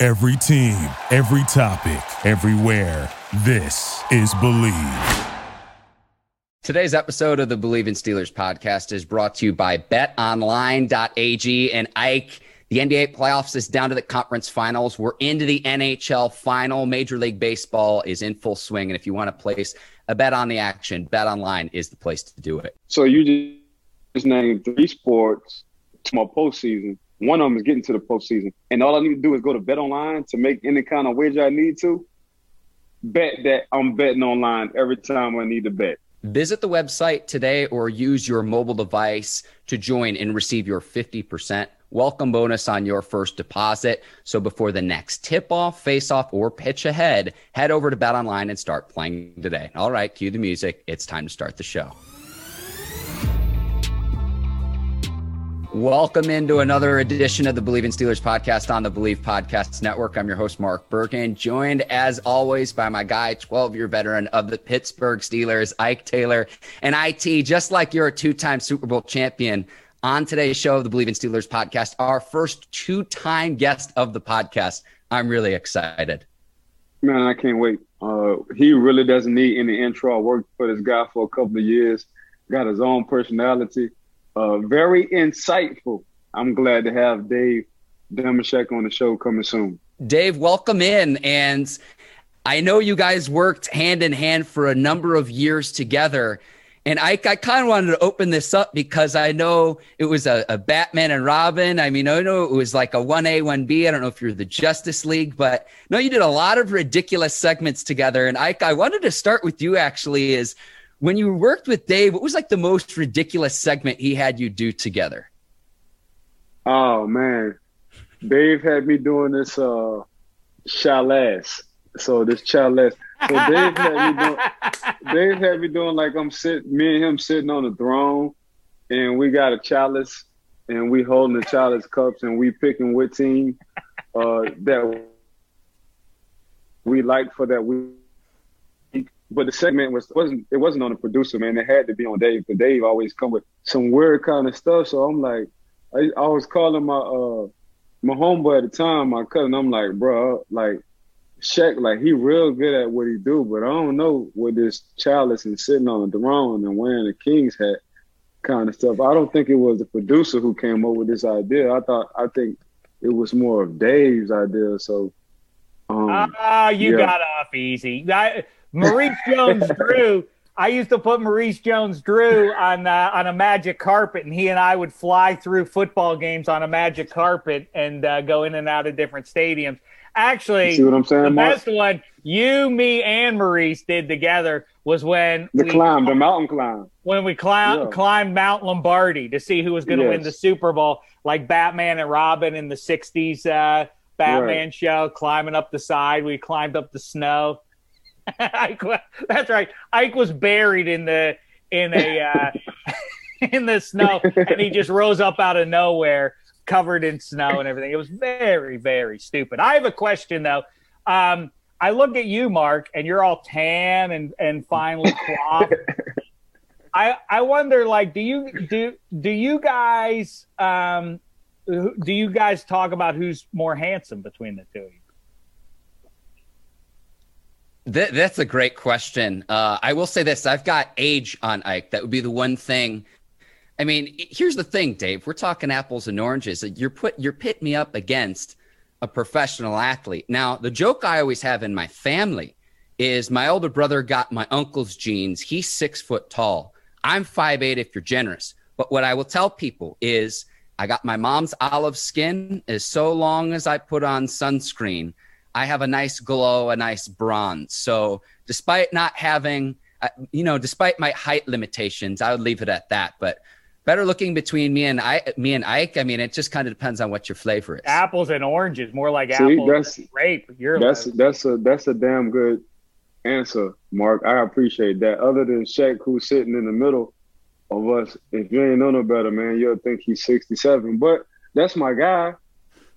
Every team, every topic, everywhere. This is Bleav. Today's episode of the Bleav in Steelers podcast is brought to you by betonline.ag and Ike. The NBA playoffs is down to the conference finals. We're into the NHL final. Major League Baseball is in full swing. And if you want to place a bet on the action, Bet Online is the place to do it. So you just named three sports to my postseason. One of them is getting to the postseason. And all I need to do is go to Bet Online to make any kind of wager I need to. Bet that I'm betting online every time I need to bet. Visit the website today or use your mobile device to join and receive your 50% welcome bonus on your first deposit. So before the next tip off, face off, or pitch ahead, head over to Bet Online and start playing today. All right, cue the music. It's time to start the show. Welcome into another edition of the Bleav in Steelers podcast on the Bleav Podcast Network. I'm your host, Mark Bergen, joined as always by my guy, 12 year veteran of the Pittsburgh Steelers, Ike Taylor. And IT, just like you're a two time Super Bowl champion, on today's show of the Believe in Steelers podcast, our first two time guest of the podcast. I'm really excited. Man, I can't wait. Uh, he really doesn't need any intro. I worked for this guy for a couple of years, got his own personality uh, very insightful. I'm glad to have Dave Dameshek on the show coming soon. Dave, welcome in. And I know you guys worked hand in hand for a number of years together. And I, I kind of wanted to open this up because I know it was a, a, Batman and Robin. I mean, I know it was like a 1A, 1B. I don't know if you're the Justice League, but no, you did a lot of ridiculous segments together. And I wanted to start with you actually is when you worked with Dave, what was like the most ridiculous segment he had you do together? Oh man, Dave had me doing this uh chalace. So this chalace. So Dave had me doing Dave had me doing like I'm sitting me and him sitting on the throne and we got a chalice and we holding the chalice cups and we picking what team uh that we like for that week but the segment was wasn't it wasn't on the producer, man. It had to be on Dave. But Dave always come with some weird kind of stuff. So I'm like, I, I was calling my uh my homeboy at the time, my cousin. I'm like, bro, like Shek, like he real good at what he do, but I don't know what this chalice and sitting on the throne and wearing a king's hat kind of stuff. I don't think it was the producer who came up with this idea. I thought I think it was more of Dave's idea. So um, ah, you yeah. got off easy. I, Maurice Jones-Drew. I used to put Maurice Jones-Drew on uh, on a magic carpet, and he and I would fly through football games on a magic carpet and uh, go in and out of different stadiums. Actually, you see what I'm saying, the Mark? best one you, me, and Maurice did together was when the we, climb, the mountain climb. When we climb, yeah. climbed Mount Lombardi to see who was going to yes. win the Super Bowl, like Batman and Robin in the '60s uh, Batman right. show, climbing up the side. We climbed up the snow. Ike, that's right. Ike was buried in the in a uh, in the snow, and he just rose up out of nowhere, covered in snow and everything. It was very very stupid. I have a question though. Um, I look at you, Mark, and you're all tan and and finely coiffed. I I wonder, like, do you do do you guys um do you guys talk about who's more handsome between the two of you? Th- that's a great question. Uh, I will say this: I've got age on Ike. That would be the one thing. I mean, here's the thing, Dave. We're talking apples and oranges. You're put you're pitting me up against a professional athlete. Now, the joke I always have in my family is my older brother got my uncle's genes. He's six foot tall. I'm five eight if you're generous. But what I will tell people is I got my mom's olive skin as so long as I put on sunscreen. I have a nice glow, a nice bronze. So despite not having, uh, you know, despite my height limitations, I would leave it at that. But better looking between me and I, me and Ike. I mean, it just kind of depends on what your flavor is. Apples and oranges, more like See, apples that's, and grape. You're that's that's a that's a damn good answer, Mark. I appreciate that. Other than Shek, who's sitting in the middle of us, if you ain't know no better, man, you'll think he's 67. But that's my guy.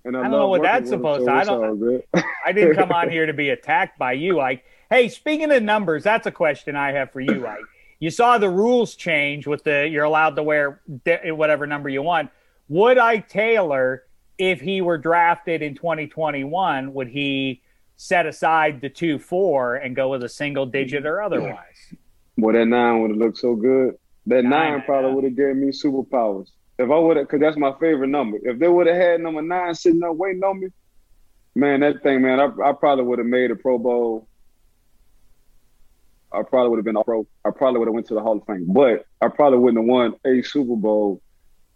And I, I don't know what that's supposed to. I don't. I didn't come on here to be attacked by you, Ike. Hey, speaking of numbers, that's a question I have for you, Ike. You saw the rules change with the you're allowed to wear whatever number you want. Would Ike Taylor, if he were drafted in 2021, would he set aside the two four and go with a single digit or otherwise? Well, that nine would have looked so good. That nine, nine probably would have given me superpowers. If I would have, because that's my favorite number. If they would have had number nine sitting up waiting on me, man, that thing, man, I, I probably would have made a Pro Bowl. I probably would have been a pro. I probably would have went to the Hall of Fame, but I probably wouldn't have won a Super Bowl,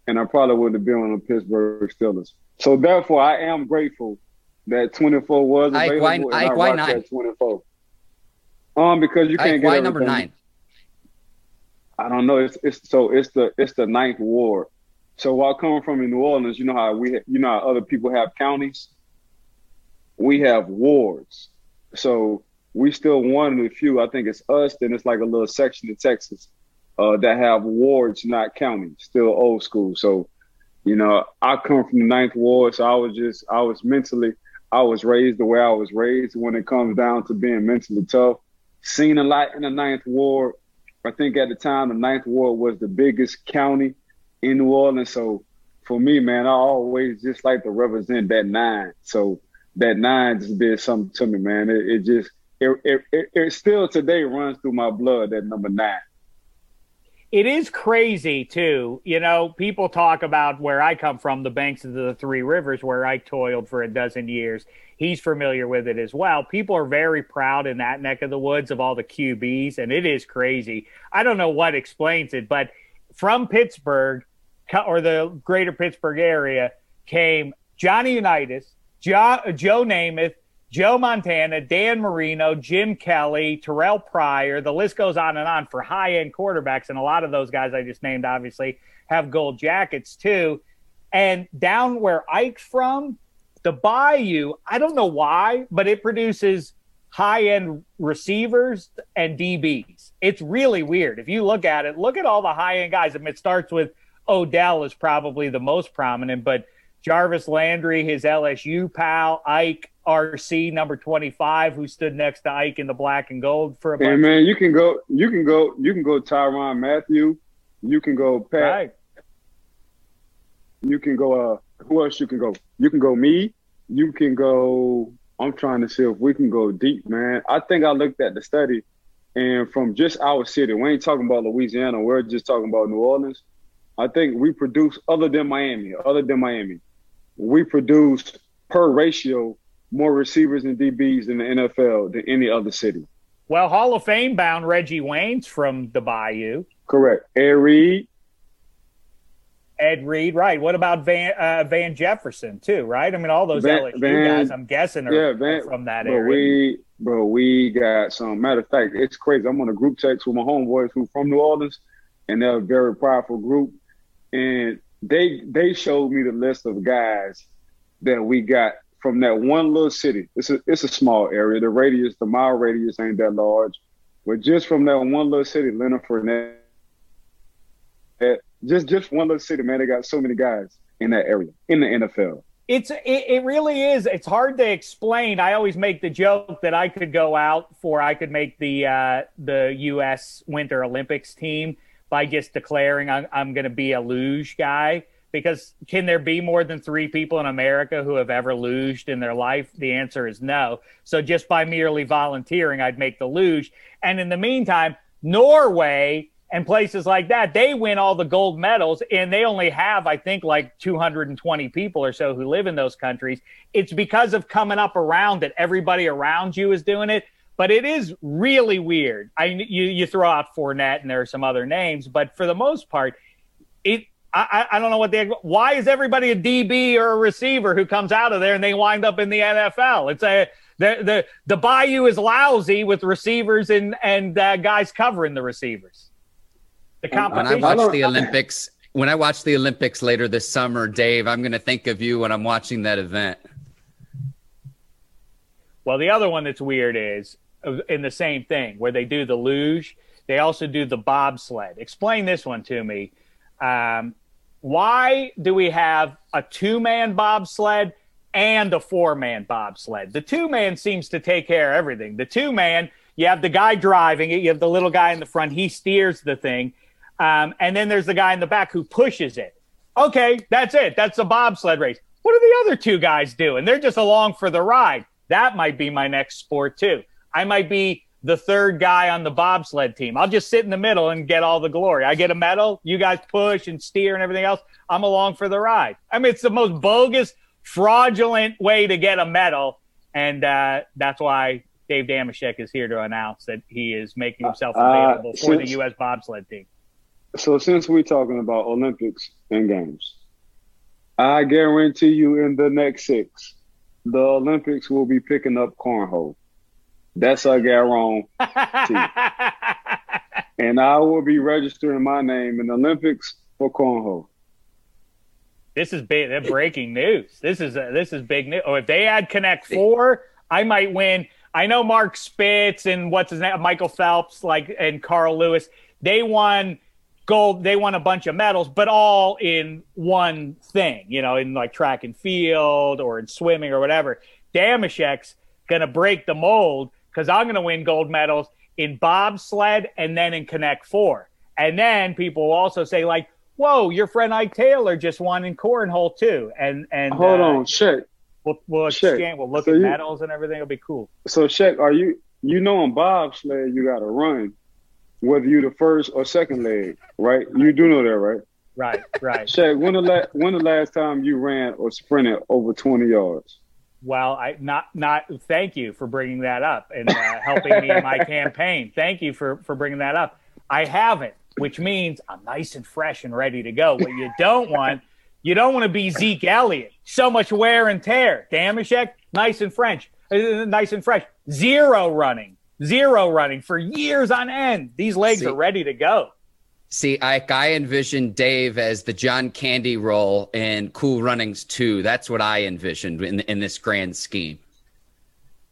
and I probably wouldn't have been on the Pittsburgh Steelers. So therefore, I am grateful that 24 was available. Ike, why, Ike, why nine? 24. Um, because you can't Ike, get why number nine. I don't know. It's it's so it's the it's the ninth ward. So while coming from in New Orleans, you know how we you know how other people have counties. We have wards. So we still one of the few. I think it's us. Then it's like a little section in Texas uh, that have wards, not counties. Still old school. So you know, I come from the ninth ward, so I was just I was mentally I was raised the way I was raised when it comes down to being mentally tough. Seen a lot in the ninth ward. I think at the time the ninth ward was the biggest county in New Orleans. So for me, man, I always just like to represent that nine. So that nine just did something to me, man. It, it just it, it, it, it still today runs through my blood. That number nine it is crazy too. You know, people talk about where I come from, the banks of the three rivers, where I toiled for a dozen years. He's familiar with it as well. People are very proud in that neck of the woods of all the QBs, and it is crazy. I don't know what explains it, but from Pittsburgh or the greater Pittsburgh area came Johnny Unitas, Joe, Joe Namath, Joe Montana, Dan Marino, Jim Kelly, Terrell Pryor. The list goes on and on for high end quarterbacks. And a lot of those guys I just named, obviously, have gold jackets too. And down where Ike's from, the Bayou, I don't know why, but it produces high end receivers and DBs. It's really weird. If you look at it, look at all the high end guys. I mean, it starts with Odell is probably the most prominent, but Jarvis Landry, his LSU pal, Ike, RC number 25 who stood next to Ike in the black and gold for a bunch. Man, you can go you can go you can go Tyrann Mathieu, you can go Pat. Right. You can go uh who else you can go? You can go me, you can go I'm trying to see if we can go deep, man. I think I looked at the study and from just our city, we ain't talking about Louisiana, we're just talking about New Orleans. I think we produce other than Miami, other than Miami, we produce per ratio more receivers and DBs in the NFL than any other city. Well, Hall of Fame bound Reggie Wayne's from the Bayou. Correct. Ed Reed. Ed Reed, right. What about Van uh, Van Jefferson too, right? I mean, all those Van, LSU Van, guys, I'm guessing, are, yeah, Van, are from that bro, area. We, bro, we got some. Matter of fact, it's crazy. I'm on a group text with my homeboys who from New Orleans, and they're a very powerful group. And they they showed me the list of guys that we got from that one little city. It's a it's a small area. The radius, the mile radius ain't that large. But just from that one little city, Leonard Fournette, just just one little city, man, they got so many guys in that area in the NFL. It's it, it really is. It's hard to explain. I always make the joke that I could go out for I could make the uh, the U.S. Winter Olympics team by just declaring I'm, I'm going to be a luge guy because can there be more than three people in America who have ever luged in their life? The answer is no. So just by merely volunteering, I'd make the luge. And in the meantime, Norway and places like that, they win all the gold medals and they only have, I think, like 220 people or so who live in those countries. It's because of coming up around it. Everybody around you is doing it. But it is really weird. I you you throw out Fournette and there are some other names, but for the most part, it I, I don't know what they. Why is everybody a DB or a receiver who comes out of there and they wind up in the NFL? It's a the the the Bayou is lousy with receivers and and uh, guys covering the receivers. The competition. When I watch the Olympics, when I watch the Olympics later this summer, Dave, I'm going to think of you when I'm watching that event. Well, the other one that's weird is uh, in the same thing where they do the luge. They also do the bobsled. Explain this one to me. Um, why do we have a two man bobsled and a four man bobsled? The two man seems to take care of everything. The two man, you have the guy driving it, you have the little guy in the front, he steers the thing. Um, and then there's the guy in the back who pushes it. Okay, that's it. That's a bobsled race. What are the other two guys doing? They're just along for the ride. That might be my next sport too. I might be the third guy on the bobsled team. I'll just sit in the middle and get all the glory. I get a medal. You guys push and steer and everything else. I'm along for the ride. I mean, it's the most bogus, fraudulent way to get a medal. And uh, that's why Dave Dameshek is here to announce that he is making himself uh, available uh, for the U.S. bobsled team. So, since we're talking about Olympics and games, I guarantee you in the next six, the Olympics will be picking up cornhole. That's a guarantee. and I will be registering my name in the Olympics for cornhole. This is big. They're breaking news. This is a, this is big news. Oh, if they add Connect Four, I might win. I know Mark Spitz and what's his name, Michael Phelps, like and Carl Lewis. They won gold. They won a bunch of medals, but all in one thing. You know, in like track and field or in swimming or whatever. Dameshek's gonna break the mold because I'm gonna win gold medals in bobsled and then in Connect Four. And then people will also say like, whoa, your friend Ike Taylor just won in cornhole too. And and hold uh, on, Shek. We'll we'll exchange. We'll look so at you, medals and everything. It'll be cool. So Shek, are you you know in bobsled you got to run, whether you the first or second leg, right? You do know that, right? Right, right. Shek, when the la- when the last time you ran or sprinted over twenty yards? Well, I not not. Thank you for bringing that up and uh, helping me in my campaign. Thank you for for bringing that up. I haven't which means I'm nice and fresh and ready to go. What you don't want, you don't want to be Zeke Elliott. So much wear and tear. Dameshek, nice and French, uh, nice and fresh. Zero running, zero running for years on end. These legs See, are ready to go. See, I, I envisioned Dave as the John Candy role in Cool Runnings 2. That's what I envisioned in, in this grand scheme.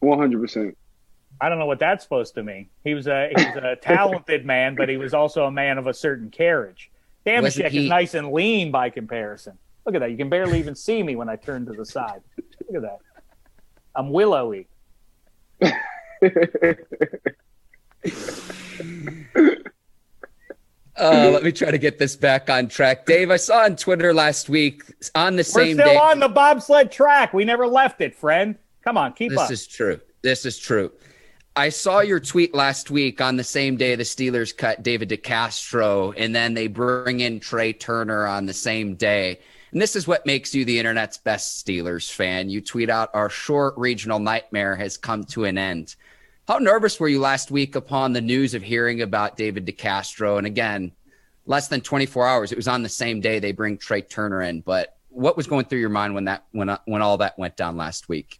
100%. I don't know what that's supposed to mean. He was a he was a talented man, but he was also a man of a certain carriage. Dameshek he... is nice and lean by comparison. Look at that. You can barely even see me when I turn to the side. Look at that. I'm willowy. uh, let me try to get this back on track. Dave, I saw on Twitter last week on the same day. We're still day. on the bobsled track. We never left it, friend. Come on, keep this up. This is true. This is true. I saw your tweet last week on the same day the Steelers cut David DeCastro, and then they bring in Trai Turner on the same day. And this is what makes you the internet's best Steelers fan. You tweet out, Our short regional nightmare has come to an end. How nervous were you last week upon the news of hearing about David DeCastro? And again, less than 24 hours. It was on the same day they bring Trai Turner in. But what was going through your mind when that when when all that went down last week?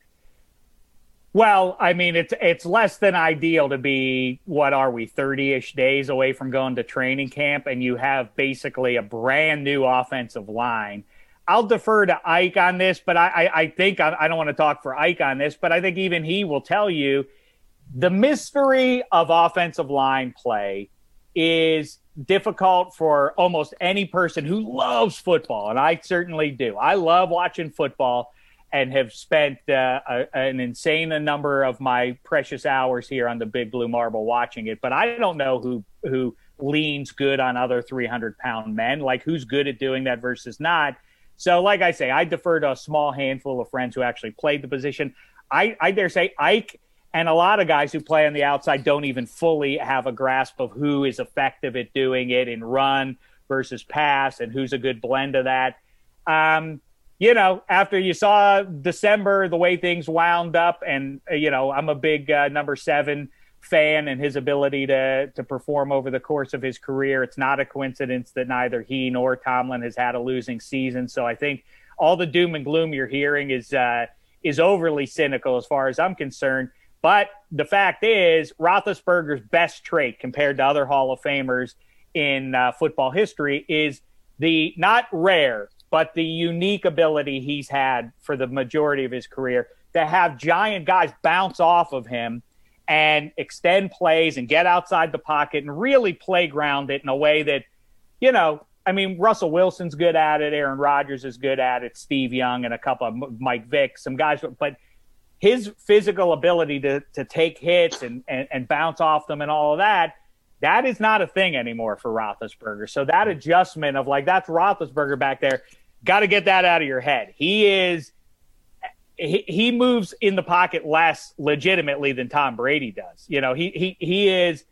Well, I mean, it's it's less than ideal to be what are we thirty ish days away from going to training camp, and you have basically a brand new offensive line. I'll defer to Ike on this, but I I, I think I, I don't want to talk for Ike on this, but I think even he will tell you the mystery of offensive line play is difficult for almost any person who loves football, and I certainly do. I love watching football and have spent uh, a, an insane number of my precious hours here on the Big Blue Marble watching it. But I don't know who who leans good on other 300 pound men, like who's good at doing that versus not. So, like I say, I defer to a small handful of friends who actually played the position. I, I dare say Ike and a lot of guys who play on the outside don't even fully have a grasp of who is effective at doing it in run versus pass and who's a good blend of that. Um, you know, after you saw December, the way things wound up, and uh, you know, I'm a big uh, number seven fan and his ability to to perform over the course of his career. It's not a coincidence that neither he nor Tomlin has had a losing season. So I think all the doom and gloom you're hearing is uh, is overly cynical as far as I'm concerned. But the fact is, Roethlisberger's best trait compared to other Hall of Famers in uh, football history is the not rare, but the unique ability he's had for the majority of his career to have giant guys bounce off of him and extend plays and get outside the pocket and really playground it in a way that, you know, I mean, Russell Wilson's good at it. Aaron Rodgers is good at it. Steve Young and a couple of Mike Vick, some guys, but his physical ability to to take hits and, and, and bounce off them and all of that, that is not a thing anymore for Roethlisberger. So that adjustment of like that's Roethlisberger back there, got to get that out of your head. He is he, he moves in the pocket less legitimately than Tom Brady does. You know, he he he is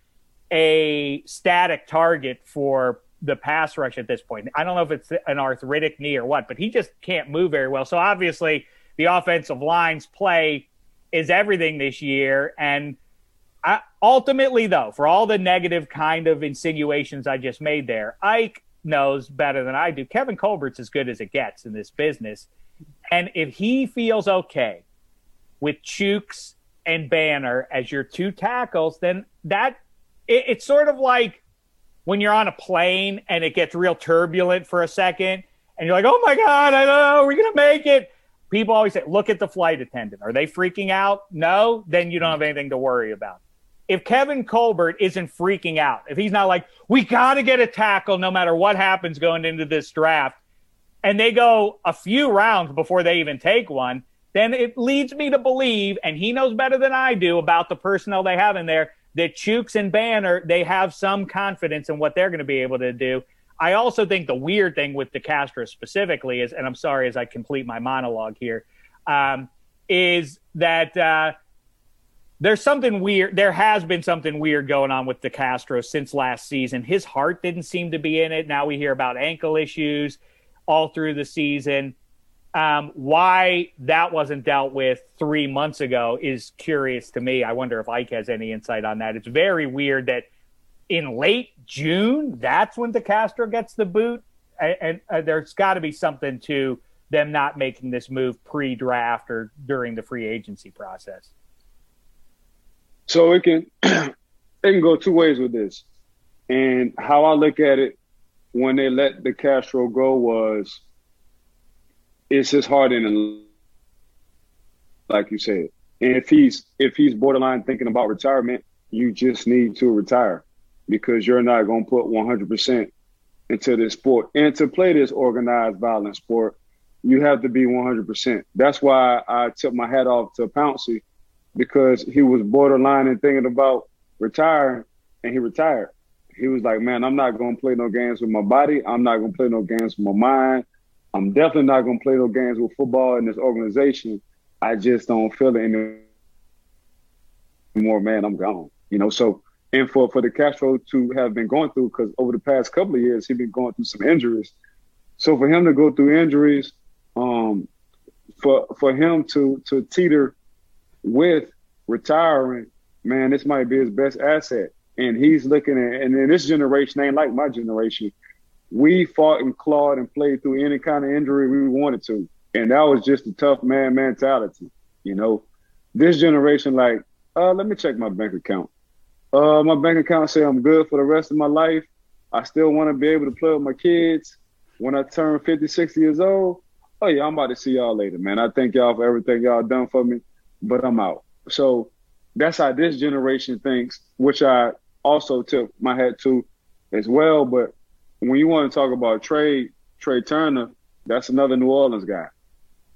a static target for the pass rush at this point. I don't know if it's an arthritic knee or what, but he just can't move very well. So obviously, the offensive line's play is everything this year. And I, ultimately, though, for all the negative kind of insinuations I just made there, Ike knows better than I do. Kevin Colbert's as good as it gets in this business. And if he feels okay with Chuks and Banner as your two tackles, then that it, it's sort of like when you're on a plane and it gets real turbulent for a second and you're like, oh my God, I don't know, are we're going to make it. People always say, look at the flight attendant. Are they freaking out? No, then you don't have anything to worry about. If Kevin Colbert isn't freaking out, if he's not like, we got to get a tackle no matter what happens going into this draft, and they go a few rounds before they even take one, then it leads me to believe, and he knows better than I do about the personnel they have in there, that Chuks and Banner, they have some confidence in what they're going to be able to do. I also think the weird thing with DeCastro specifically is, and I'm sorry as I complete my monologue here, um, is that uh, there's something weird. There has been something weird going on with DeCastro since last season. His heart didn't seem to be in it. Now we hear about ankle issues all through the season. Um, why that wasn't dealt with three months ago is curious to me. I wonder if Ike has any insight on that. It's very weird that in late June, that's when DeCastro gets the boot. And, and uh, there's got to be something to them not making this move pre draft or during the free agency process. So it can it can go two ways with this. And how I look at it when they let DeCastro go was it's his heart in like you said. And if he's if he's borderline thinking about retirement, you just need to retire because you're not going to put 100% into this sport. And to play this organized violent sport, you have to be 100%. That's why I took my hat off to Pouncey because he was borderline and thinking about retiring and he retired he was like, man, I'm not going to play no games with my body. I'm not going to play no games with my mind. I'm definitely not going to play no games with football in this organization. I just don't feel it anymore, man. I'm gone. You know, so and for for DeCastro to have been going through because over the past couple of years he's been going through some injuries. So for him to go through injuries, um, for for him to to teeter with retiring, man, this might be his best asset and he's looking at and in this generation ain't like my generation. We fought and clawed and played through any kind of injury we wanted to. And that was just a tough man mentality. You know, this generation, like, uh, let me check my bank account. Uh, my bank account say I'm good for the rest of my life. I still want to be able to play with my kids when I turn 50, 60 years old. Oh yeah, I'm about to see y'all later, man. I thank y'all for everything y'all done for me, but I'm out. So that's how this generation thinks, which I also tip my hat to as well. But when you want to talk about trade, Trai Turner, that's another New Orleans guy.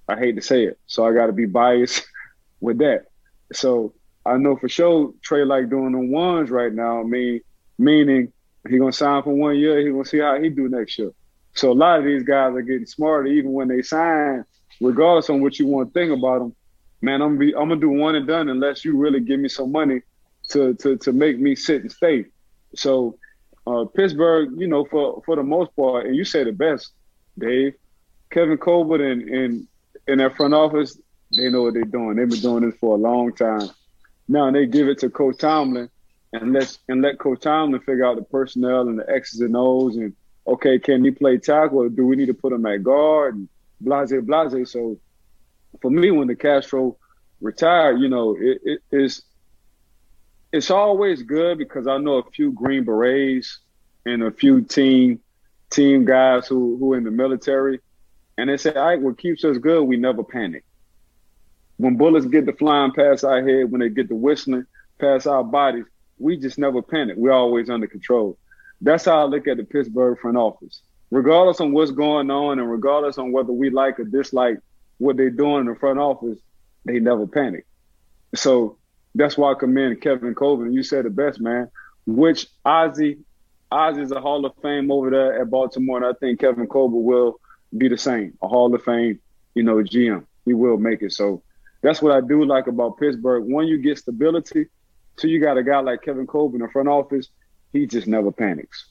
I hate to say it, so I got to be biased with that. So I know for sure Trai like doing the ones right now. I mean, meaning he gonna sign for one year. He gonna see how he do next year. So a lot of these guys are getting smarter, even when they sign, regardless on what you want to think about them. Man, I'm gonna be I'm gonna do one and done unless you really give me some money to to to make me sit and stay. So uh, Pittsburgh, you know, for for the most part, and you say the best, Dave, Kevin Colbert and and in their front office, they know what they're doing. They've been doing this for a long time. Now they give it to Coach Tomlin and let and let Coach Tomlin figure out the personnel and the X's and O's and okay, can he play tackle or do we need to put him at guard and blase blase. So for me, when DeCastro retired, you know, it, it is it's always good because I know a few Green Berets and a few team team guys who who in the military, and they say, "All right, what keeps us good? We never panic. When bullets get to flying past our head, when they get to whistling past our bodies, we just never panic. We're always under control. That's how I look at the Pittsburgh front office. Regardless on what's going on, and regardless on whether we like or dislike what they're doing in the front office, they never panic. So that's why I commend Kevin Colbert. You said the best, man. Which Ozzie, Ozzie's a Hall of Fame over there at Baltimore, and I think Kevin Colbert will be the same, a Hall of Fame, you know, GM. He will make it. So that's what I do like about Pittsburgh. One, you get stability. Two, you got a guy like Kevin Colbert in the front office. He just never panics.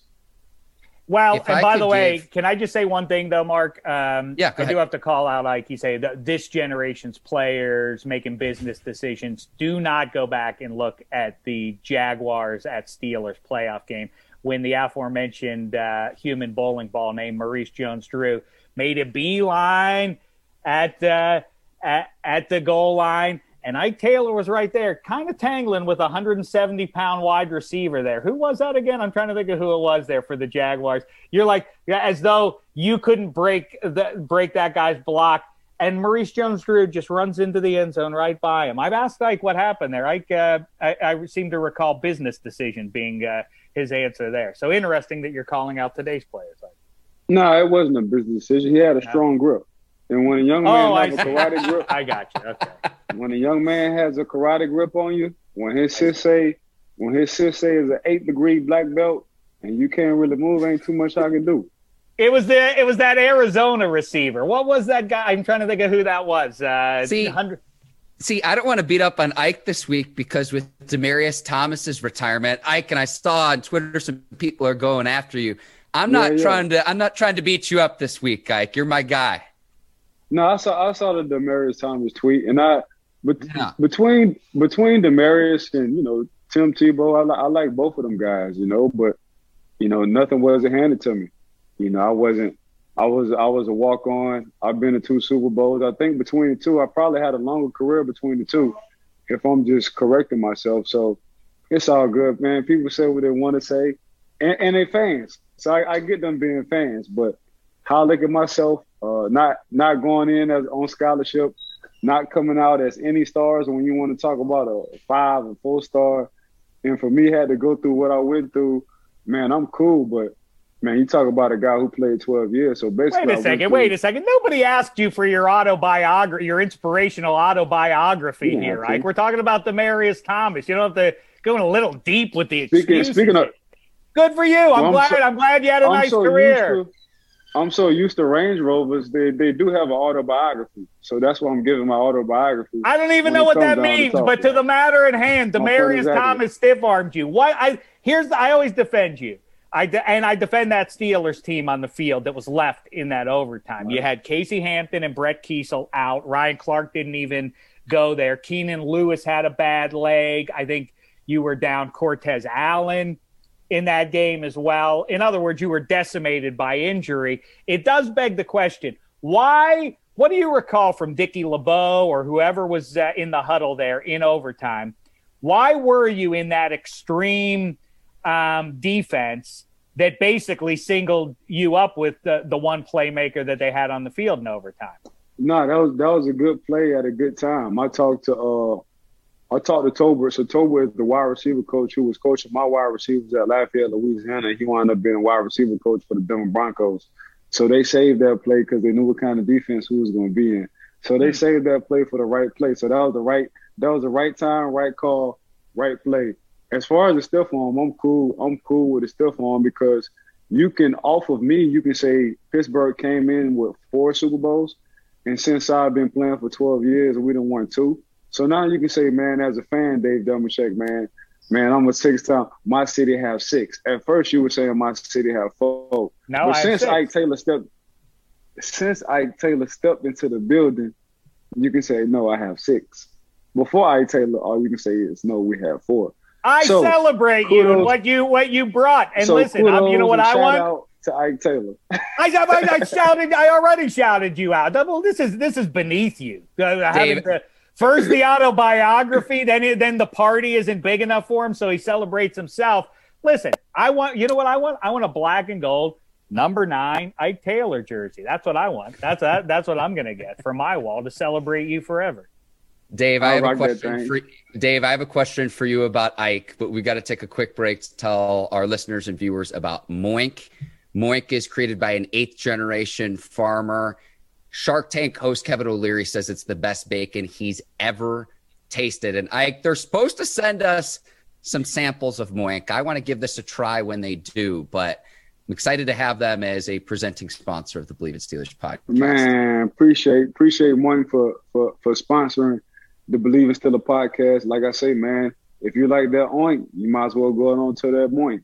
Well, if and I by the way, give... can I just say one thing though, Mark? Um, yeah, I do have to call out, like you say, the, this generation's players making business decisions. Do not go back and look at the Jaguars at Steelers playoff game when the aforementioned uh, human bowling ball named Maurice Jones-Drew made a beeline at uh, at, at the goal line and Ike Taylor was right there, kind of tangling with a 170 pound wide receiver there. Who was that again? I'm trying to think of who it was there for the Jaguars. You're like, as though you couldn't break the, break that guy's block. And Maurice Jones-Drew just runs into the end zone right by him. I've asked Ike what happened there. Ike, uh, I, I, seem to recall business decision being uh, his answer there. So interesting that you're calling out today's players. No, it wasn't a business decision. He had a strong grip. And when a young man oh, has a karate grip, I got you. Okay. When a young man has a karate grip on you, when his sensei, when his sensei is an eight degree black belt, and you can't really move, ain't too much I can do. It was the it was that Arizona receiver. What was that guy? I'm trying to think of who that was. Uh, See, 100- See, I don't want to beat up on Ike this week because with Demaryius Thomas's retirement, Ike and I saw on Twitter some people are going after you. I'm not yeah, yeah. trying to I'm not trying to beat you up this week, Ike. You're my guy. No, I saw I saw the Demaryius Thomas tweet, and I but yeah. between between Demaryius and you know Tim Tebow, I, I like both of them guys, you know, but you know nothing wasn't handed to me. You know, I wasn't. I was I was a walk on. I've been to two Super Bowls. I think between the two, I probably had a longer career between the two, if I'm just correcting myself. So it's all good, man. People say what they want to say, and, and they fans. So I, I get them being fans, but how I look at myself, uh, not not going in as on scholarship, not coming out as any stars. When you want to talk about a five and four star, and for me had to go through what I went through, man, I'm cool. But man, you talk about a guy who played 12 years. So basically, wait a second, wait a second. Nobody asked you for your autobiography, your inspirational autobiography here, right? We're talking about Demaryius Thomas. You don't have to go in a little deep with the speaking, speaking of. Good for you. I'm well, glad. So, I'm glad you had a I'm nice so career. I'm so used to Range Rovers. They they do have an autobiography, so that's why I'm giving my autobiography. I don't even know what that means, to but to the matter at hand, Demaryius exactly. Thomas stiff armed you. Why? I here's I always defend you. I de- and I defend that Steelers team on the field that was left in that overtime. Right. You had Casey Hampton and Brett Keisel out. Ryan Clark didn't even go there. Keenan Lewis had a bad leg. I think you were down Cortez Allen in that game as well. In other words, you were decimated by injury. It does beg the question why? What do you recall from Dicky LeBeau or whoever was uh, in the huddle there in overtime? Why were you in that extreme um, defense that basically singled you up with the, the one playmaker that they had on the field in overtime? No, that was that was a good play at a good time. I talked to uh, I talked to Tolbert. So Tolbert is the wide receiver coach who was coaching my wide receivers at Lafayette, Louisiana. He wound up being wide receiver coach for the Denver Broncos. So they saved that play because they knew what kind of defense who was going to be in. So they hmm. saved that play for the right play. So that was the right that was the right time, right call, right play. As far as the stiff arm, I'm cool. I'm cool with the stiff arm because you can off of me, you can say Pittsburgh came in with four Super Bowls, and since I've been playing for 12 years, we didn't won two. So now you can say, man, as a fan, Dave Dameshek, man, man, I'm a six time. My city have six. At first, you were saying my city have four. Now but I since Ike Taylor stepped, since Ike Taylor stepped into the building, you can say no, I have six. Before Ike Taylor, all you can say is no, we have four. I so, celebrate kudos, you and what you what you brought. And so listen, um, you know what I want. to Ike Taylor. I, I, I, shouted. I already shouted you out. Well, this is this is beneath you. Uh, having to First the autobiography, then then the party isn't big enough for him, so he celebrates himself. Listen, I want you know what I want? I want a black and gold number nine Ike Taylor jersey. That's what I want. That's that, that's what I'm gonna get for my wall to celebrate you forever. Dave, I have a question for Dave. I have a question for you about Ike, but we got to take a quick break to tell our listeners and viewers about Moink. Moink is created by an eighth generation farmer. Shark Tank host Kevin O'Leary says it's the best bacon he's ever tasted. And they're supposed to send us some samples of Moink. I want to give this a try when they do, but I'm excited to have them as a presenting sponsor of the Bleav in Steelers podcast. Man, appreciate appreciate one for for for sponsoring the Bleav in Steelers podcast. Like I say, man, if you like that oink, you might as well go on to that moink.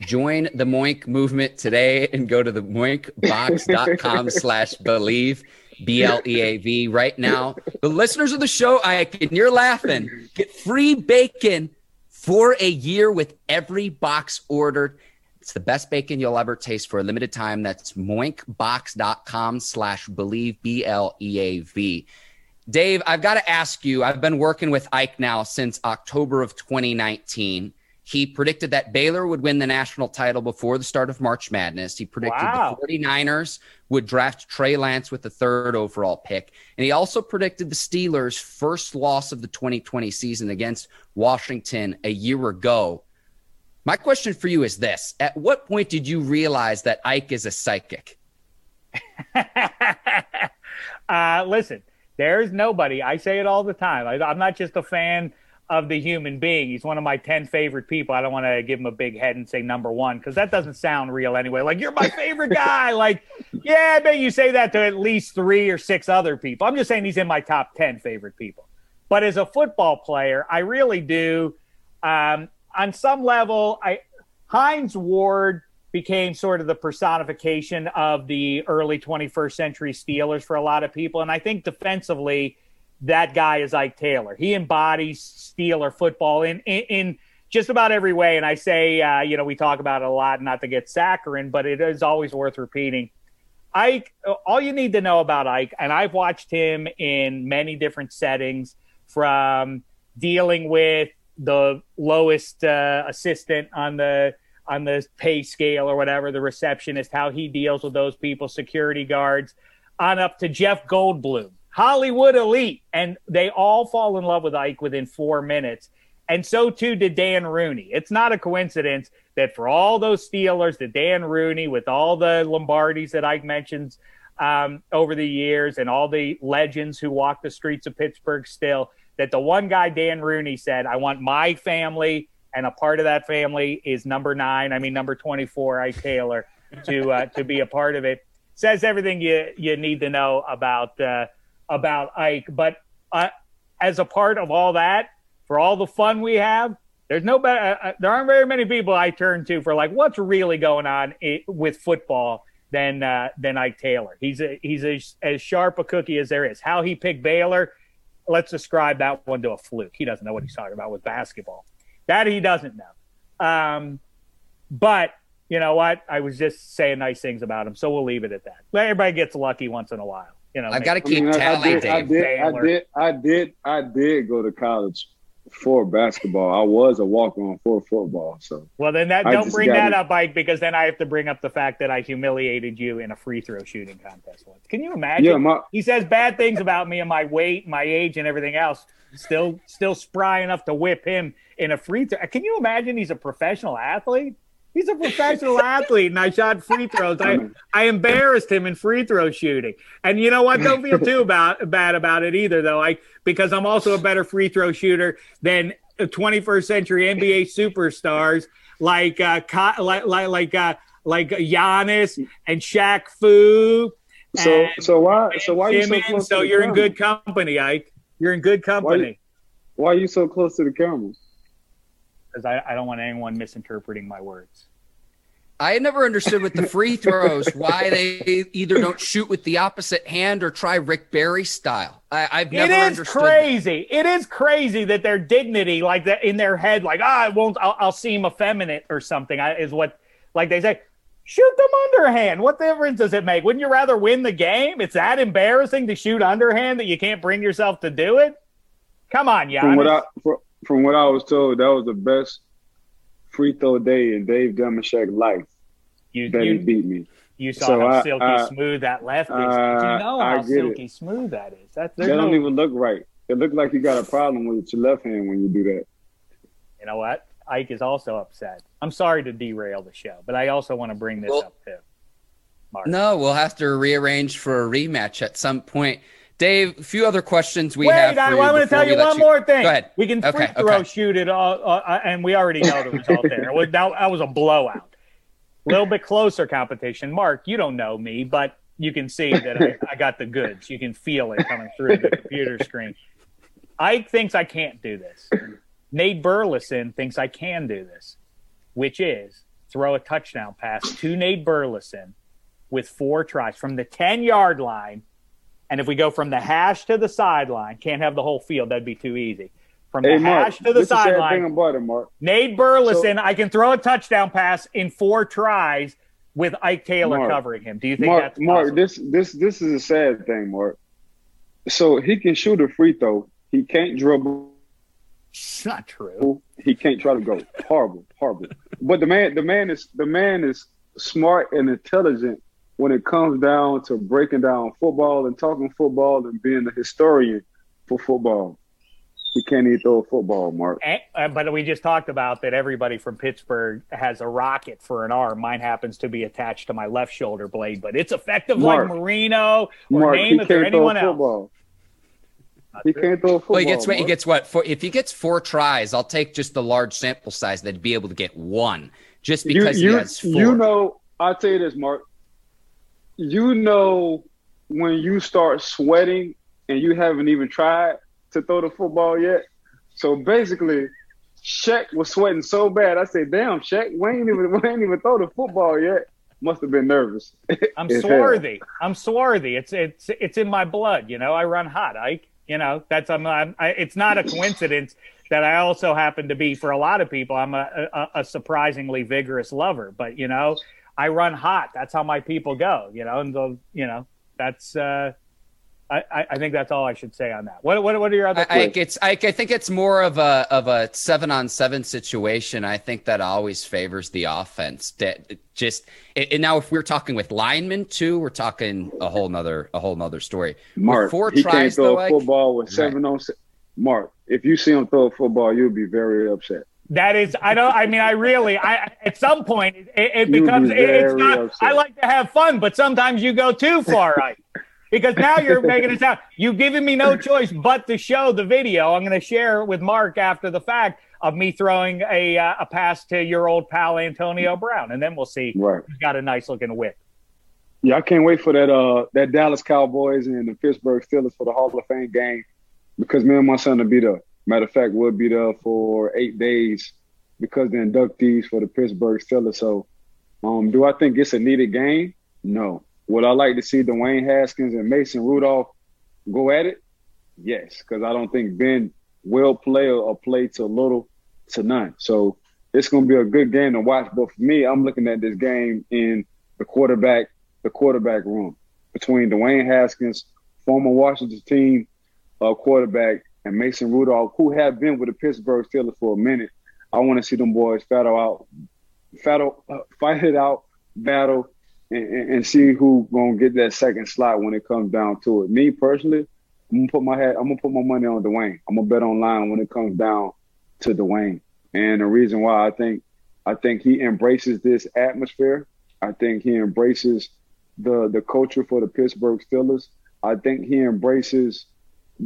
Join the Moink movement today and go to the moinkbox.com slash bleav, B L E A V, right now. The listeners of the show, I and you're laughing, get free bacon for a year with every box ordered. It's the best bacon you'll ever taste for a limited time. That's moinkbox.com slash bleav, B L E A V. Dave, I've got to ask you, I've been working with Ike now since October of 2019. He predicted that Baylor would win the national title before the start of March Madness. He predicted wow. the 49ers would draft Trey Lance with the third overall pick. And he also predicted the Steelers' first loss of the 2020 season against Washington a year ago. My question for you is this At what point did you realize that Ike is a psychic? uh, listen, there's nobody. I say it all the time. I, I'm not just a fan of the human being. He's one of my 10 favorite people. I don't want to give him a big head and say number one because that doesn't sound real anyway. Like, you're my favorite guy. like, yeah, I bet you say that to at least three or six other people. I'm just saying he's in my top 10 favorite people. But as a football player, I really do. Um, on some level, I Hines Ward became sort of the personification of the early 21st century Steelers for a lot of people. And I think defensively, that guy is Ike Taylor. He embodies Steeler football in, in, in just about every way. And I say, uh, you know, we talk about it a lot, not to get saccharine, but it is always worth repeating. Ike, all you need to know about Ike, and I've watched him in many different settings from dealing with the lowest uh, assistant on the on the pay scale or whatever, the receptionist, how he deals with those people, security guards, on up to Jeff Goldblum, Hollywood elite. And they all fall in love with Ike within four minutes. And so too did Dan Rooney. It's not a coincidence that for all those Steelers, that Dan Rooney, with all the Lombardis that Ike mentions um, over the years and all the legends who walk the streets of Pittsburgh still, that the one guy, Dan Rooney, said, I want my family and a part of that family is number nine. I mean, number twenty-four, Ike Taylor, to uh, to be a part of it. Says everything you you need to know about uh, about Ike. But as a part of all that, for all the fun we have, there's no better. Uh, uh, there aren't very many people I turn to for like what's really going on with football than uh, than Ike Taylor. He's a, he's a, as sharp a cookie as there is. How he picked Baylor, let's ascribe that one to a fluke. He doesn't know what he's talking about with basketball. That he doesn't know. Um, but you know what? I was just saying nice things about him, so we'll leave it at that. Everybody gets lucky once in a while. You know, I've got to keep I mean, tally, I, did, I did, I did, I did, I did go to college for basketball. I was a walk on for football. So well, then that don't bring that up, Mike, because then I have to bring up the fact that I humiliated you in a free throw shooting contest once. Can you imagine? Yeah, my, he says bad things about me and my weight, my age, and everything else. Still, still spry enough to whip him in a free throw. Can you imagine he's a professional athlete? He's a professional athlete, and I shot free throws. I, I embarrassed him in free throw shooting. And you know what? Don't feel too about, bad about it either, though. I because I'm also a better free throw shooter than 21st century NBA superstars like uh, like like like uh, like Giannis and Shaq Fu. So so why so why you so close? So you're in good company, Ike. You're in good company. Why, why are you so close to the camera? Because I, I don't want anyone misinterpreting my words. I never understood with the free throws why they either don't shoot with the opposite hand or try Rick Barry style. I, have never it is understood. crazy. That. It is crazy that their dignity, like that in their head, like ah, I won't. I'll, I'll seem effeminate or something. I, is what like they say. Shoot them underhand. What difference does it make? Wouldn't you rather win the game? It's that embarrassing to shoot underhand that you can't bring yourself to do it. Come on, Giannis. From what I, from what I was told, that was the best free throw day in Dave Dameshek's life. You, that you, he beat me. You saw So how I- silky I- smooth that left is. Uh, you know how silky it. smooth that is? That's That there's no, don't even look right. It looked like you got a problem with your left hand when you do that. you know what? Ike is also upset. I'm sorry to derail the show, but I also want to bring this Well- up too. Mark. No, we'll have to rearrange for a rematch at some point. Dave, a few other questions we Wait, have. I, for want to tell you one more thing. Go ahead. We can free Okay, throw okay. shoot it, uh, uh, and we already know the result there. That, that was a blowout. A little bit closer competition. Mark, you don't know me, but you can see that I, I got the goods. You can feel it coming through the computer screen. Ike thinks I can't do this. Nate Burleson thinks I can do this, which is throw a touchdown pass to Nate Burleson with four tries from the 10 yard line. And if we go from the hash to the sideline, can't have the whole field. That'd be too easy. From the Hey, Mark, hash to the this is the thing sideline, about it, Mark. Nate Burleson, I can throw a touchdown pass in four tries with Ike Taylor Mark, covering him. Do you think Mark, that's Mark, this this this is a sad thing, Mark. So he can shoot a free throw. He can't dribble. It's not true. He can't try to go. Horrible, horrible. But the man, the man is the man is smart and intelligent when it comes down to breaking down football and talking football and being a historian for football. He can't even throw a football, Mark. And, uh, but we just talked about that everybody from Pittsburgh has a rocket for an arm. Mine happens to be attached to my left shoulder blade, but it's effective Mark. like Marino or Mark, name he or can't throw anyone a else. football. Not He true. can't throw a football. Well, he gets what he gets what four, if he gets four tries, I'll take just the large sample size that'd be able to get one just you, because you, he has four. You know, I'll tell you this, Mark. You know when you start sweating and you haven't even tried to throw the football yet. So basically, Shek was sweating so bad. I said, "Damn, Shek, we ain't even we ain't even throw the football yet." Must have been nervous. I'm It's hell. swarthy. I'm swarthy. It's it's it's in my blood. You know, I run hot, Ike. You know, that's I'm. I'm I, it's not a coincidence that I also happen to be for a lot of people. I'm a, a, a surprisingly vigorous lover, but you know, I run hot. That's how my people go. You know, and the you know that's. uh I, I I think that's all I should say on that. What what what are your other? I, I, it's, I, I think it's more of a of a seven on seven situation. I think that always favors the offense. That just and now if we're talking with linemen too, we're talking a whole nother a whole nother story. Mark, with four he can't throw though, a Ike, football with seven on. Mark, if you see him throw a football, you'll be very upset. That is, I don't. I mean, I really, I at some point it, it becomes. be It, it's not. upset. I like to have fun, but sometimes you go too far, right? Because now you're making it sound. You've given me no choice but to show the video. I'm going to share with Mark after the fact of me throwing a uh, a pass to your old pal Antonio Brown, and then we'll see. Right. He's got a nice looking whip. Yeah, I can't wait for that uh that Dallas Cowboys and the Pittsburgh Steelers for the Hall of Fame game because me and my son will be there. Matter of fact, we'll be there for eight days because the inductees for the Pittsburgh Steelers. So, um, do I think it's a needed game? No. Would I like to see Dwayne Haskins and Mason Rudolph go at it? Yes, because I don't think Ben will play or, play to little to none. So it's going to be a good game to watch. But for me, I'm looking at this game in the quarterback the quarterback room between Dwayne Haskins, former Washington team uh, quarterback, and Mason Rudolph, who have been with the Pittsburgh Steelers for a minute. I want to see them boys battle out, battle, uh, fight it out, battle, and, and, and see who gonna get that second slot when it comes down to it. Me personally, I'm gonna put my head, I'm gonna put my money on Dwayne. I'm gonna bet online when it comes down to Dwayne. And the reason why I think I think he embraces this atmosphere. I think he embraces the the culture for the Pittsburgh Steelers. I think he embraces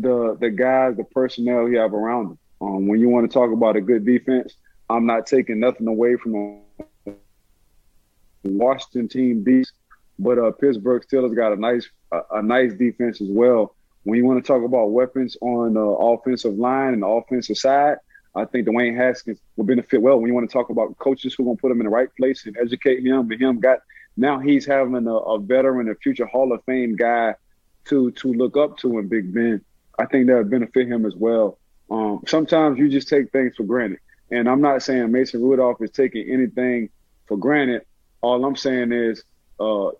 the the guys, the personnel he have around him. Um, when you want to talk about a good defense, I'm not taking nothing away from the Washington team beast, but uh, Pittsburgh has got a nice a, a nice defense as well. When you want to talk about weapons on the offensive line and the offensive side, I think Dwayne Haskins will benefit well. When you want to talk about coaches who are going to put him in the right place and educate him, and him got now he's having a, a veteran, a future Hall of Fame guy to to look up to in Big Ben. I think that would benefit him as well. Um, sometimes you just take things for granted, and I'm not saying Mason Rudolph is taking anything for granted. All I'm saying is uh,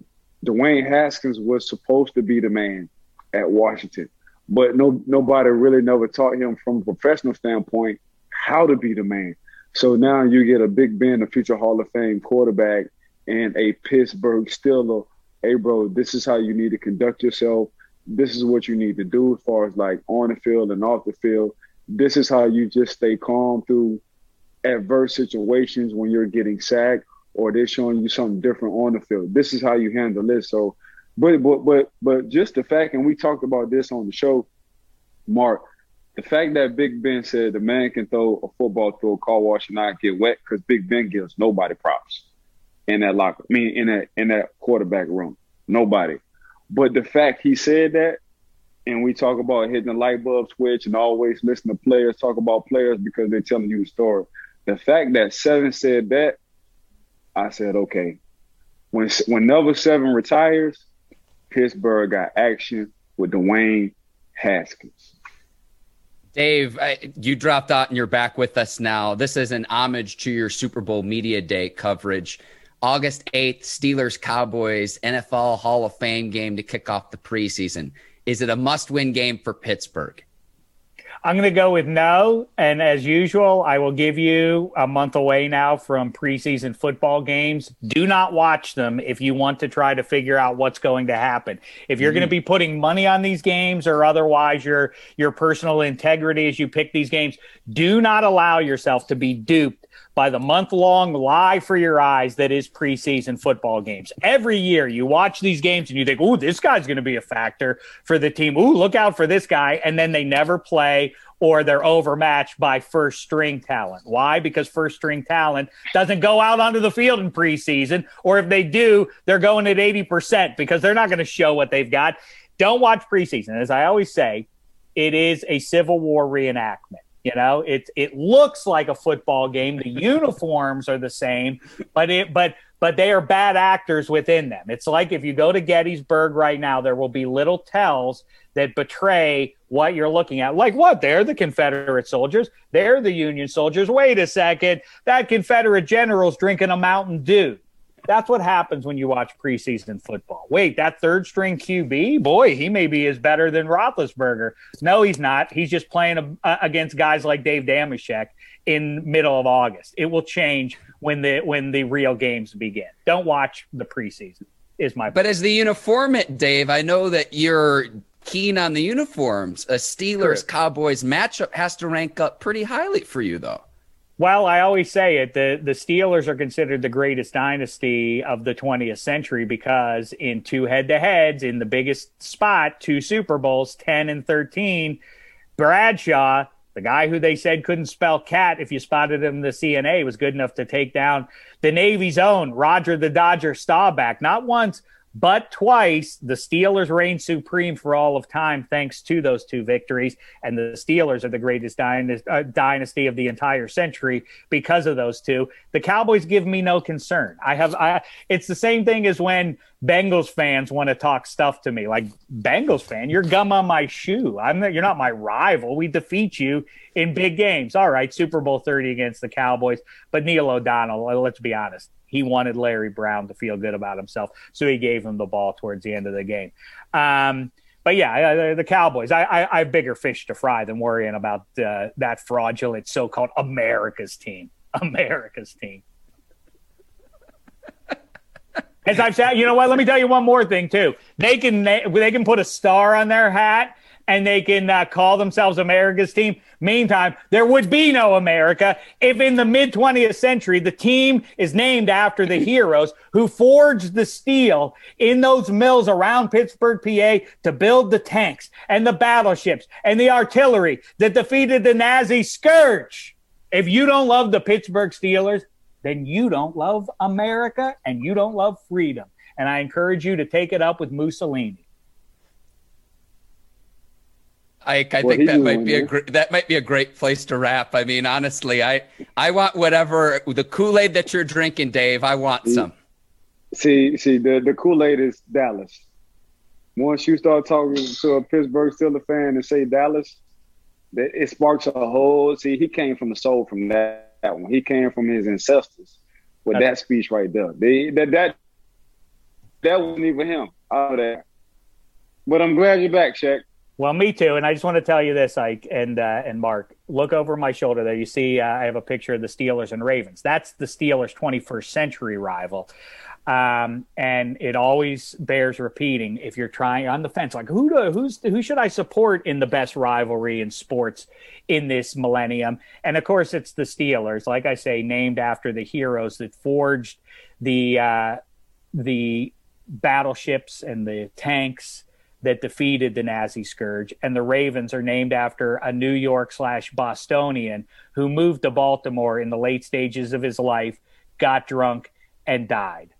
Dwayne Haskins was supposed to be the man at Washington, but no nobody really never taught him from a professional standpoint how to be the man. So now you get a Big Ben, a future Hall of Fame quarterback, and a Pittsburgh Steeler, hey bro, this is how you need to conduct yourself. This is what you need to do as far as like on the field and off the field. This is how you just stay calm through adverse situations when you're getting sacked or they're showing you something different on the field. This is how you handle this. So, but but but but just the fact, and we talked about this on the show, Mark. The fact that Big Ben said the man can throw a football through a car wash and not get wet because Big Ben gives nobody props in that locker. I mean, in that in that quarterback room, nobody. But the fact he said that, and we talk about hitting the light bulb switch and always listen to players talk about players because they're telling you a story. The fact that Seven said that, I said, okay. When when number seven retires, Pittsburgh got action with Dwayne Haskins. Dave, I, you dropped out and you're back with us now. This is an homage to your Super Bowl Media Day coverage. August 8th, Steelers Cowboys NFL Hall of Fame game to kick off the preseason. Is it a must win game for Pittsburgh? I'm going to go with no. And as usual, I will give you a month away now from preseason football games. Do not watch them if you want to try to figure out what's going to happen. If you're mm. going to be putting money on these games or otherwise your your personal integrity as you pick these games, do not allow yourself to be duped by the month long lie for your eyes that is preseason football games. Every year you watch these games and you think, oh, this guy's going to be a factor for the team. Ooh, look out for this guy. And then they never play or they're overmatched by first string talent. Why? Because first string talent doesn't go out onto the field in preseason. Or if they do, they're going at 80% because they're not going to show what they've got. Don't watch preseason. As I always say, it is a Civil War reenactment. You know, it it looks like a football game. The uniforms are the same, but it but but they are bad actors within them. It's like if you go to Gettysburg right now, there will be little tells that betray what you're looking at. Like what? They're the Confederate soldiers. They're the Union soldiers. Wait a second. That Confederate general's drinking a Mountain Dew. That's what happens when you watch preseason football. Wait, that third string QB, boy, he maybe is better than Roethlisberger. No, he's not. He's just playing a, against guys like Dave Dameshek in middle of August. It will change when the when the real games begin. Don't watch the preseason. Is my but as the uniformant, Dave, I know that you're keen on the uniforms. A Steelers Cowboys matchup has to rank up pretty highly for you, though. Well, I always say it. The the Steelers are considered the greatest dynasty of the 20th century because in two head to heads in the biggest spot, two Super Bowls, 10 and 13, Bradshaw, the guy who they said couldn't spell cat if you spotted him in the CNA, was good enough to take down the Navy's own Roger the Dodger Staubach, not once, but twice the Steelers reign supreme for all of time thanks to those two victories. And the Steelers are the greatest dynasty, uh, dynasty of the entire century because of those two. The Cowboys give me no concern. I have, I, it's the same thing as when Bengals fans want to talk stuff to me. Like, Bengals fan, you're gum on my shoe. I'm you're not my rival. We defeat you in big games. All right, Super Bowl 30 against the Cowboys. But Neil O'Donnell, let's be honest, he wanted Larry Brown to feel good about himself, so he gave him the ball towards the end of the game. Um, but yeah, the Cowboys. I, I, I, have bigger fish to fry than worrying about uh, that fraudulent so-called America's team. America's team. As I've said, you know what? Let me tell you one more thing too. They can they can put a star on their hat and they can uh, call themselves America's team. Meantime, there would be no America if in the mid 20th century the team is named after the heroes who forged the steel in those mills around Pittsburgh, PA to build the tanks and the battleships and the artillery that defeated the Nazi scourge. If you don't love the Pittsburgh Steelers, then you don't love America and you don't love freedom. And I encourage you to take it up with Mussolini. I, I think that might be a gr- that might be a great place to wrap. I mean, honestly, I I want whatever the Kool Aid that you're drinking, Dave. I want mm. some. See, see, the the Kool Aid is Dallas. Once you start talking to a Pittsburgh Steelers fan and say Dallas, it sparks a whole. See, he came from the soul from that, that one. He came from his ancestors with that speech right there. They, that that that wasn't even him. Out of that. But I'm glad you're back, Shek. Well, me too. And I just want to tell you this, Ike and uh, and Mark. Look over my shoulder there. You see, uh, I have a picture of the Steelers and Ravens. That's the Steelers' 21st century rival. Um, and it always bears repeating if you're trying on the fence, like who do, who's who should I support in the best rivalry in sports in this millennium? And of course, it's the Steelers, like I say, named after the heroes that forged the uh, the battleships and the tanks that defeated the Nazi scourge. And the Ravens are named after a New York slash Bostonian who moved to Baltimore in the late stages of his life, got drunk, and died.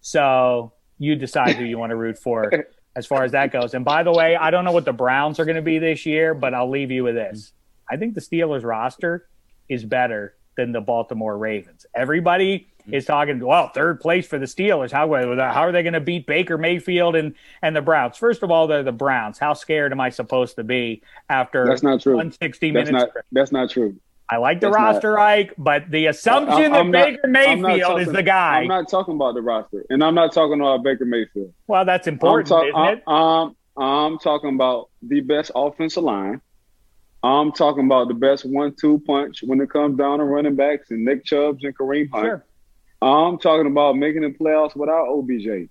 So you decide who you want to root for as far as that goes. And by the way, I don't know what the Browns are going to be this year, but I'll leave you with this. Mm-hmm. I think the Steelers roster is better than the Baltimore Ravens. Everybody Mm-hmm. is talking, well, third place for the Steelers. How, how are they going to beat Baker Mayfield and, and the Browns? First of all, they're the Browns. How scared am I supposed to be after that's not true. 160 that's minutes? Not, that's not true. I like the that's roster, not, Ike, but the assumption I'm, I'm that Baker Mayfield talking, is the guy. I'm not talking about the roster, and I'm not talking about Baker Mayfield. Well, that's important, talk, isn't it? I'm, I'm talking about the best offensive line. I'm talking about the best one-two punch when it comes down to running backs and Nick Chubbs and Kareem Hunt. Sure. I'm talking about making the playoffs without OBJ.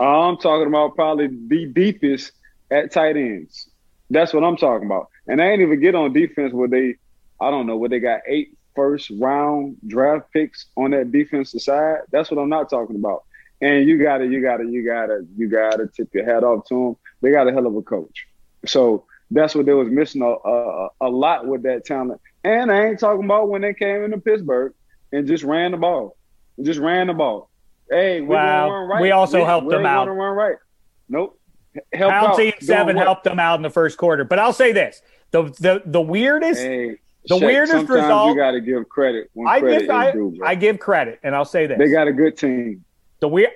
I'm talking about probably the deepest at tight ends. That's what I'm talking about. And I ain't even get on defense where they, I don't know, where they got eight first round draft picks on that defensive side. That's what I'm not talking about. And you gotta, you gotta, you gotta, you gotta tip your hat off to them. They got a hell of a coach. So that's what they was missing a, a, a lot with that talent. And I ain't talking about when they came into Pittsburgh and just ran the ball just ran the ball. Hey, we well, right. we also we, helped them out. Run right. Nope. Help Pouncey and seven helped them out in the first quarter. But I'll say this: the the the weirdest. Hey, the Shek, weirdest result. You got to give credit. I credit give I, due, I, give credit, and I'll say this: they got a good team. The weird.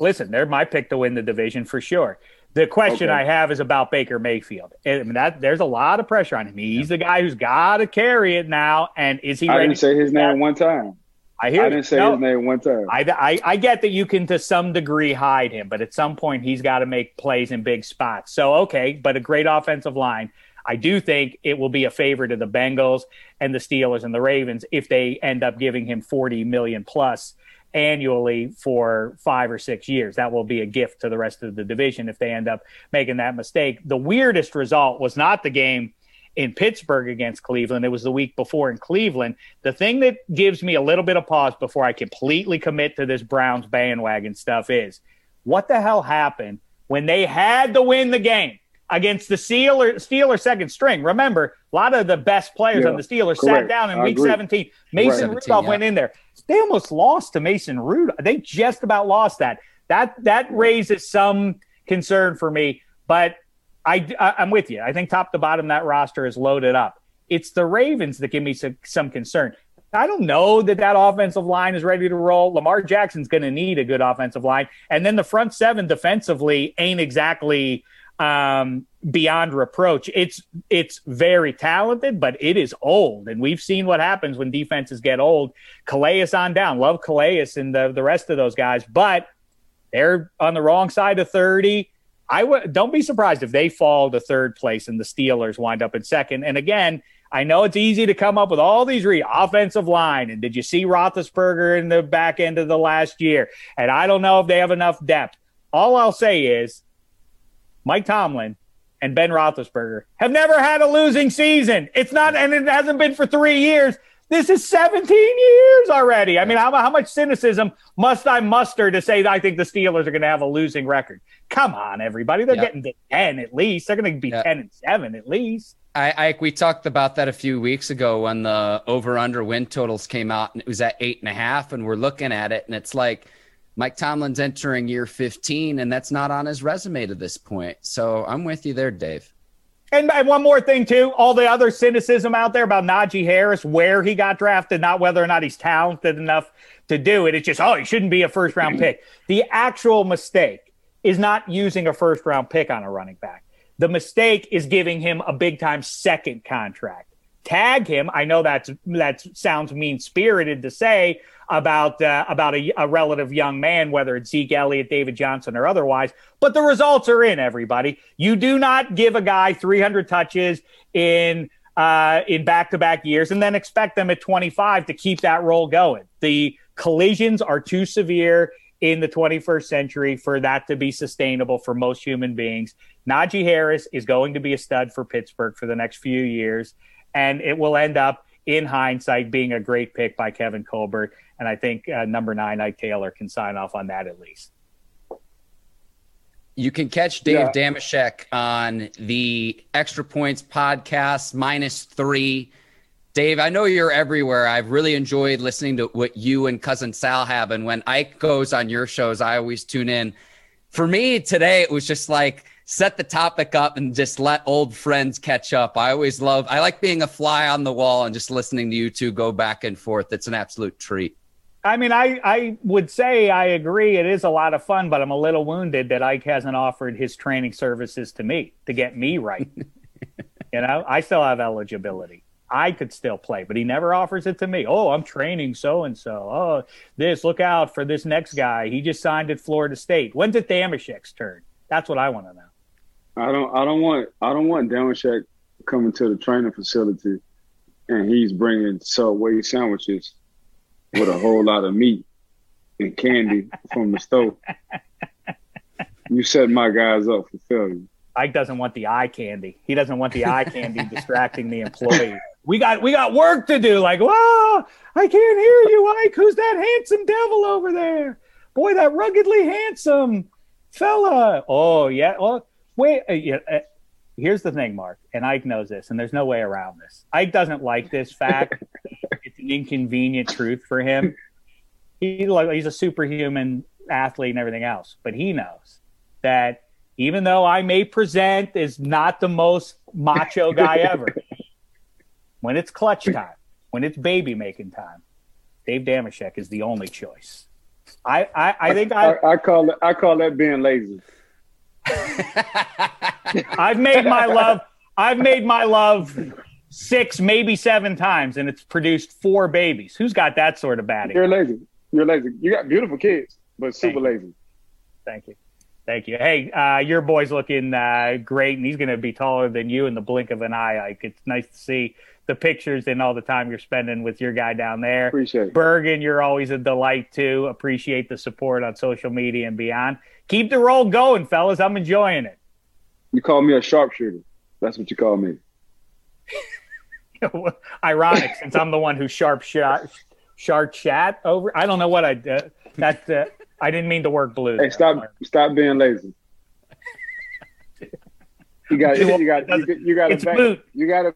Listen, they're my pick to win the division for sure. The question okay. I have is about Baker Mayfield. I mean, that there's a lot of pressure on him. He's the guy who's got to carry it now. And is he? I ready didn't say his name one time. I hear. I didn't say no, his name one time. I, I, I get that you can to some degree hide him, but at some point he's got to make plays in big spots. So okay, but a great offensive line. I do think it will be a favor to the Bengals and the Steelers and the Ravens if they end up giving him 40 million plus annually for five or six years. That will be a gift to the rest of the division if they end up making that mistake. The weirdest result was not the game in Pittsburgh against Cleveland. It was the week before in Cleveland. The thing that gives me a little bit of pause before I completely commit to this Browns bandwagon stuff is what the hell happened when they had to win the game against the Steelers, Steelers second string? Remember, a lot of the best players yeah, on the Steelers correct. sat down in I week agree. 17. Mason right. Rudolph yeah. went in there. They almost lost to Mason Rudolph. They just about lost that. That that raises some concern for me. But I, I am with you. I think top to bottom that roster is loaded up. It's the Ravens that give me some, some concern. I don't know that that offensive line is ready to roll. Lamar Jackson's going to need a good offensive line, and then the front seven defensively ain't exactly um, beyond reproach. It's it's very talented, but it is old, and we've seen what happens when defenses get old. Calais on down, love Calais and the the rest of those guys, but they're on the wrong side of thirty. I would don't be surprised if they fall to third place and the Steelers wind up in second. And again, I know it's easy to come up with all these re offensive line. And did you see Roethlisberger in the back end of the last year? And I don't know if they have enough depth. All I'll say is Mike Tomlin and Ben Roethlisberger have never had a losing season. It's not, and it hasn't been for three years. This is 17 years already. I mean, how, how much cynicism must I muster to say that I think the Steelers are going to have a losing record? Come on, everybody. They're getting to 10 at least. They're going to be 10 and 7 at least. I, I, we talked about that a few weeks ago when the over under win totals came out and it was at eight and a half and we're looking at it and it's like Mike Tomlin's entering year 15 and that's not on his resume to this point. So I'm with you there, Dave. And, and, one more thing, too. All the other cynicism out there about Najee Harris, where he got drafted, not whether or not he's talented enough to do it. It's just, oh, he shouldn't be a first round pick. The actual mistake is not using a first round pick on a running back. The mistake is giving him a big time second contract. Tag him. I know that's that sounds mean spirited to say, about uh, about a, a, relative young man, whether it's Zeke Elliott, David Johnson, or otherwise. But the results are in. Everybody, you do not give a guy 300 touches in uh, in back to back years and then expect them at 25 to keep that role going. The collisions are too severe in the 21st century for that to be sustainable for most human beings. Najee Harris is going to be a stud for Pittsburgh for the next few years, and it will end up, in hindsight, being a great pick by Kevin Colbert. And I think uh, number nine, Ike Taylor, can sign off on that at least. You can catch Dave yeah. Dameshek on the Extra Points podcast, minus three. Dave, I know you're everywhere. I've really enjoyed listening to what you and cousin Sal have. And when Ike goes on your shows, I always tune in. For me today, it was just like set the topic up and just let old friends catch up. I always love, I like being a fly on the wall and just listening to you two go back and forth. It's an absolute treat. I mean, I, I would say I agree. It is a lot of fun, but I'm a little wounded that Ike hasn't offered his training services to me to get me right. you know, I still have eligibility. I could still play, but he never offers it to me. Oh, I'm training so and so. Oh, this, look out for this next guy. He just signed at Florida State. When's it Dameshek's turn? That's what I want to know. I don't. I don't want. I don't want Dameshek coming to the training facility, and he's bringing Subway sandwiches with a whole lot of meat and candy from the stove. You set my guys up for failure. Ike doesn't want the eye candy. He doesn't want the eye candy distracting the employee we got we got work to do. Like, whoa, I can't hear you, Ike. Who's that handsome devil over there? Boy, that ruggedly handsome fella. Oh yeah. Oh wait. Uh, yeah, uh, here's the thing, Mark, and Ike knows this, and there's no way around this. Ike doesn't like this fact. Inconvenient truth for him. He like he's a superhuman athlete and everything else, but he knows that even though I may present as not the most macho guy ever, when it's clutch time, when it's baby making time, Dave Dameshek is the only choice. I, I, I think I, I, I call it I call that being lazy. I've made my love. I've made my love six, maybe seven times, and it's produced four babies. Who's got that sort of batting? You're lazy. You're lazy. You got beautiful kids, but super Thank lazy. Thank you. Thank you. Hey, uh, your boy's looking uh, great, and he's going to be taller than you in the blink of an eye. Ike. It's nice to see the pictures and all the time you're spending with your guy down there. Appreciate it. Bergen, you're always a delight too. Appreciate the support on social media and beyond. Keep the roll going, fellas. I'm enjoying it. You call me a sharpshooter. That's what you call me. Ironic, since I'm the one who sharp shot, sharp chat over. I don't know what I did. That uh, I didn't mean to work blue. Hey, stop! Stop being lazy. You got, you got, you got, you got to, you got to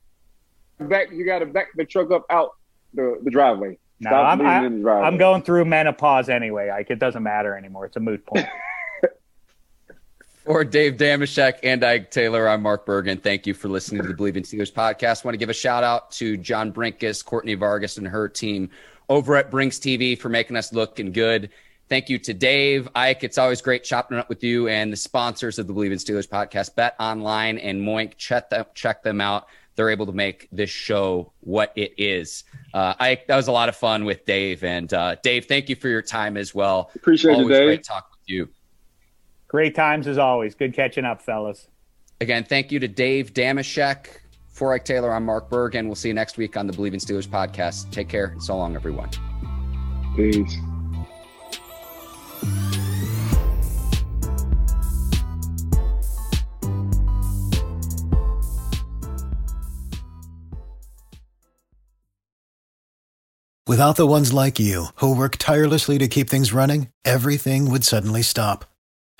back. You got to back the truck up out the, the driveway. No, I'm, I, I'm going through menopause anyway. Like it doesn't matter anymore. It's a moot point. For Dave Dameshek and Ike Taylor, I'm Mark Bergen. Thank you for listening to the Bleav in Steelers podcast. I want to give a shout out to John Brinkus, Courtney Vargas, and her team over at Brinks TV for making us looking good. Thank you to Dave, Ike. It's always great chopping up with you and the sponsors of the Bleav in Steelers podcast, Bet Online and Moink. Check them, check them out they're able to make this show what it is. Uh, I that was a lot of fun with Dave, and uh, Dave, thank you for your time as well. Appreciate always it, Dave. Great talk with you. Great times as always. Good catching up, fellas. Again, thank you to Dave Dameshek. For Ike Taylor, I'm Mark Berg, and We'll see you next week on the Bleav in Steelers podcast. Take care. So long, everyone. Peace. Without the ones like you, who work tirelessly to keep things running, everything would suddenly stop.